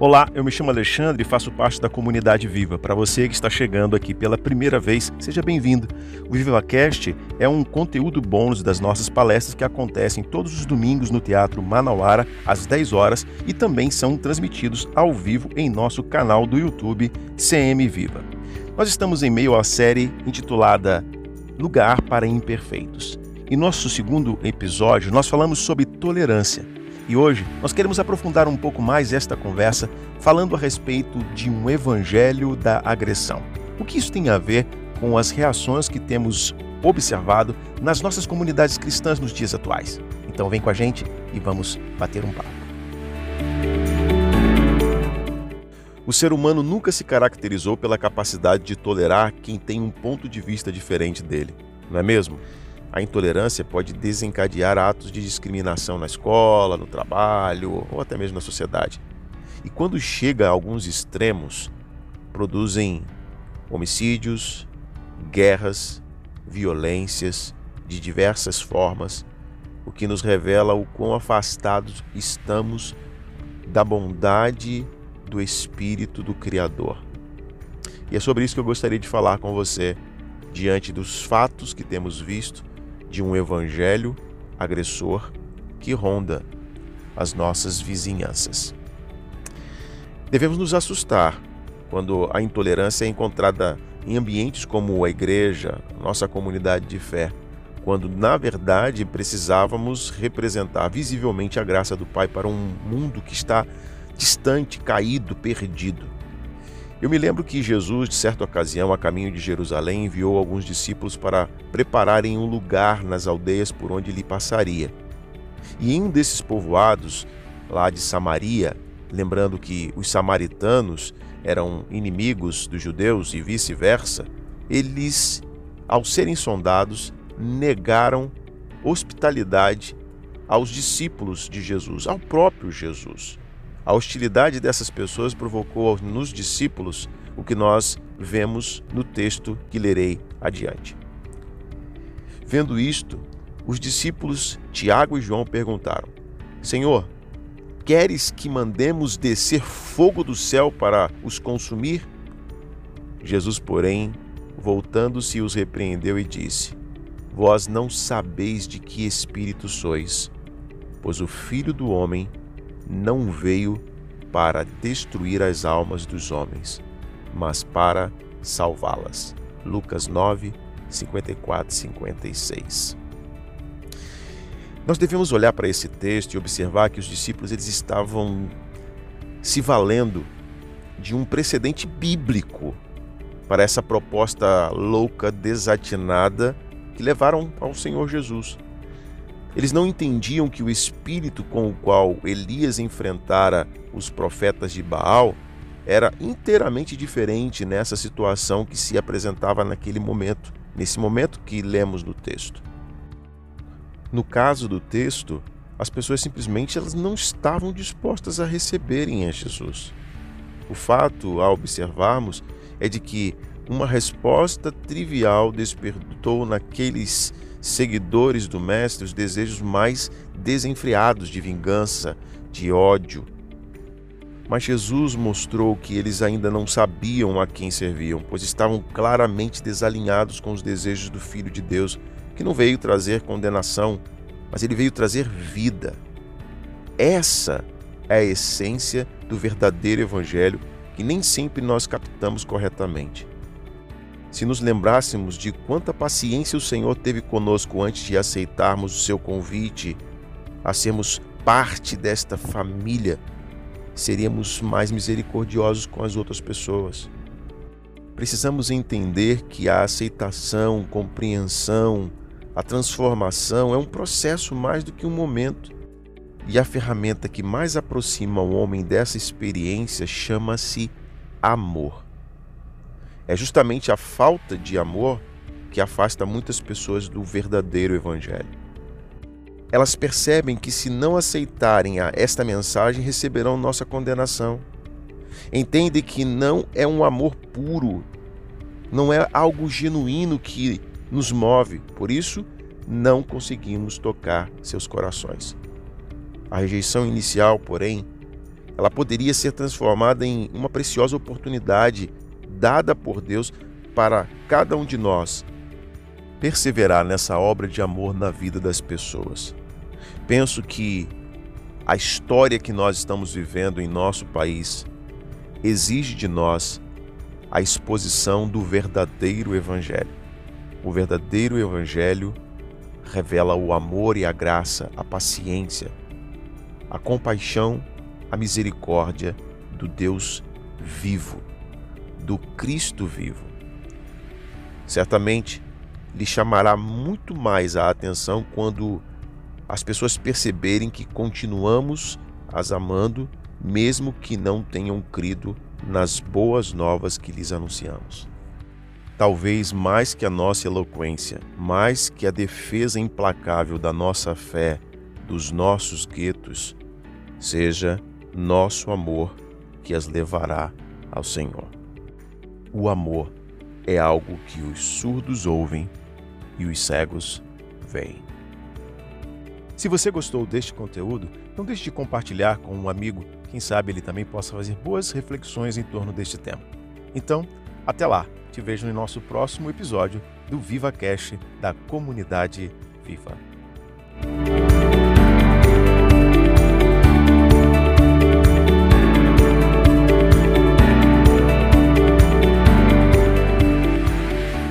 Olá, eu me chamo Alexandre e faço parte da comunidade Viva. Para você que está chegando aqui pela primeira vez, seja bem-vindo. O VivaCast é um conteúdo bônus das nossas palestras que acontecem todos os domingos no Teatro Manauara, às 10 horas, e também são transmitidos ao vivo em nosso canal do YouTube CM Viva. Nós estamos em meio à série intitulada Lugar para Imperfeitos. Em nosso segundo episódio, nós falamos sobre tolerância. E hoje nós queremos aprofundar um pouco mais esta conversa falando a respeito de um evangelho da agressão. O que isso tem a ver com as reações que temos observado nas nossas comunidades cristãs nos dias atuais? Então vem com a gente e vamos bater um papo. O ser humano nunca se caracterizou pela capacidade de tolerar quem tem um ponto de vista diferente dele, não é mesmo? A intolerância pode desencadear atos de discriminação na escola, no trabalho ou até mesmo na sociedade. E quando chega a alguns extremos, produzem homicídios, guerras, violências de diversas formas, o que nos revela o quão afastados estamos da bondade do Espírito do Criador. E é sobre isso que eu gostaria de falar com você, diante dos fatos que temos visto de um evangelho agressor que ronda as nossas vizinhanças. Devemos nos assustar quando a intolerância é encontrada em ambientes como a igreja, nossa comunidade de fé, quando na verdade precisávamos representar visivelmente a graça do Pai para um mundo que está distante, caído, perdido. Eu me lembro que Jesus, de certa ocasião, a caminho de Jerusalém, enviou alguns discípulos para prepararem um lugar nas aldeias por onde ele passaria. E em um desses povoados, lá de Samaria, lembrando que os samaritanos eram inimigos dos judeus e vice-versa, eles, ao serem sondados, negaram hospitalidade aos discípulos de Jesus, ao próprio Jesus. A hostilidade dessas pessoas provocou nos discípulos o que nós vemos no texto que lerei adiante. Vendo isto, os discípulos Tiago e João perguntaram: Senhor, queres que mandemos descer fogo do céu para os consumir? Jesus, porém, voltando-se, os repreendeu e disse: Vós não sabeis de que espírito sois, pois o Filho do Homem não veio para destruir as almas dos homens, mas para salvá-las. Lucas 9, 54 e 56. Nós devemos olhar para esse texto e observar que os discípulos eles estavam se valendo de um precedente bíblico para essa proposta louca, desatinada que levaram ao Senhor Jesus. Eles não entendiam que o espírito com o qual Elias enfrentara os profetas de Baal era inteiramente diferente nessa situação que se apresentava naquele momento, nesse momento que lemos no texto. No caso do texto, as pessoas simplesmente elas não estavam dispostas a receberem a Jesus. O fato, a observarmos, é de que uma resposta trivial despertou naqueles seguidores do Mestre os desejos mais desenfreados de vingança, de ódio. Mas Jesus mostrou que eles ainda não sabiam a quem serviam, pois estavam claramente desalinhados com os desejos do Filho de Deus, que não veio trazer condenação, mas ele veio trazer vida. Essa é a essência do verdadeiro Evangelho que nem sempre nós captamos corretamente. Se nos lembrássemos de quanta paciência o Senhor teve conosco antes de aceitarmos o seu convite a sermos parte desta família, seríamos mais misericordiosos com as outras pessoas. Precisamos entender que a aceitação, compreensão, a transformação é um processo mais do que um momento. E a ferramenta que mais aproxima o homem dessa experiência chama-se amor. É justamente a falta de amor que afasta muitas pessoas do verdadeiro Evangelho. Elas percebem que, se não aceitarem esta mensagem, receberão nossa condenação. Entendem que não é um amor puro, não é algo genuíno que nos move, por isso não conseguimos tocar seus corações. A rejeição inicial, porém, ela poderia ser transformada em uma preciosa oportunidade dada por Deus para cada um de nós perseverar nessa obra de amor na vida das pessoas. Penso que a história que nós estamos vivendo em nosso país exige de nós a exposição do verdadeiro Evangelho. O verdadeiro Evangelho revela o amor e a graça, a paciência, a compaixão, a misericórdia do Deus vivo, do Cristo vivo. Certamente lhe chamará muito mais a atenção quando as pessoas perceberem que continuamos as amando, mesmo que não tenham crido nas boas novas que lhes anunciamos. Talvez mais que a nossa eloquência, mais que a defesa implacável da nossa fé, dos nossos guetos, seja nosso amor que as levará ao Senhor. O amor é algo que os surdos ouvem e os cegos veem. Se você gostou deste conteúdo, não deixe de compartilhar com um amigo, quem sabe ele também possa fazer boas reflexões em torno deste tema. Então, até lá, te vejo no nosso próximo episódio do Viva Cash da comunidade Viva.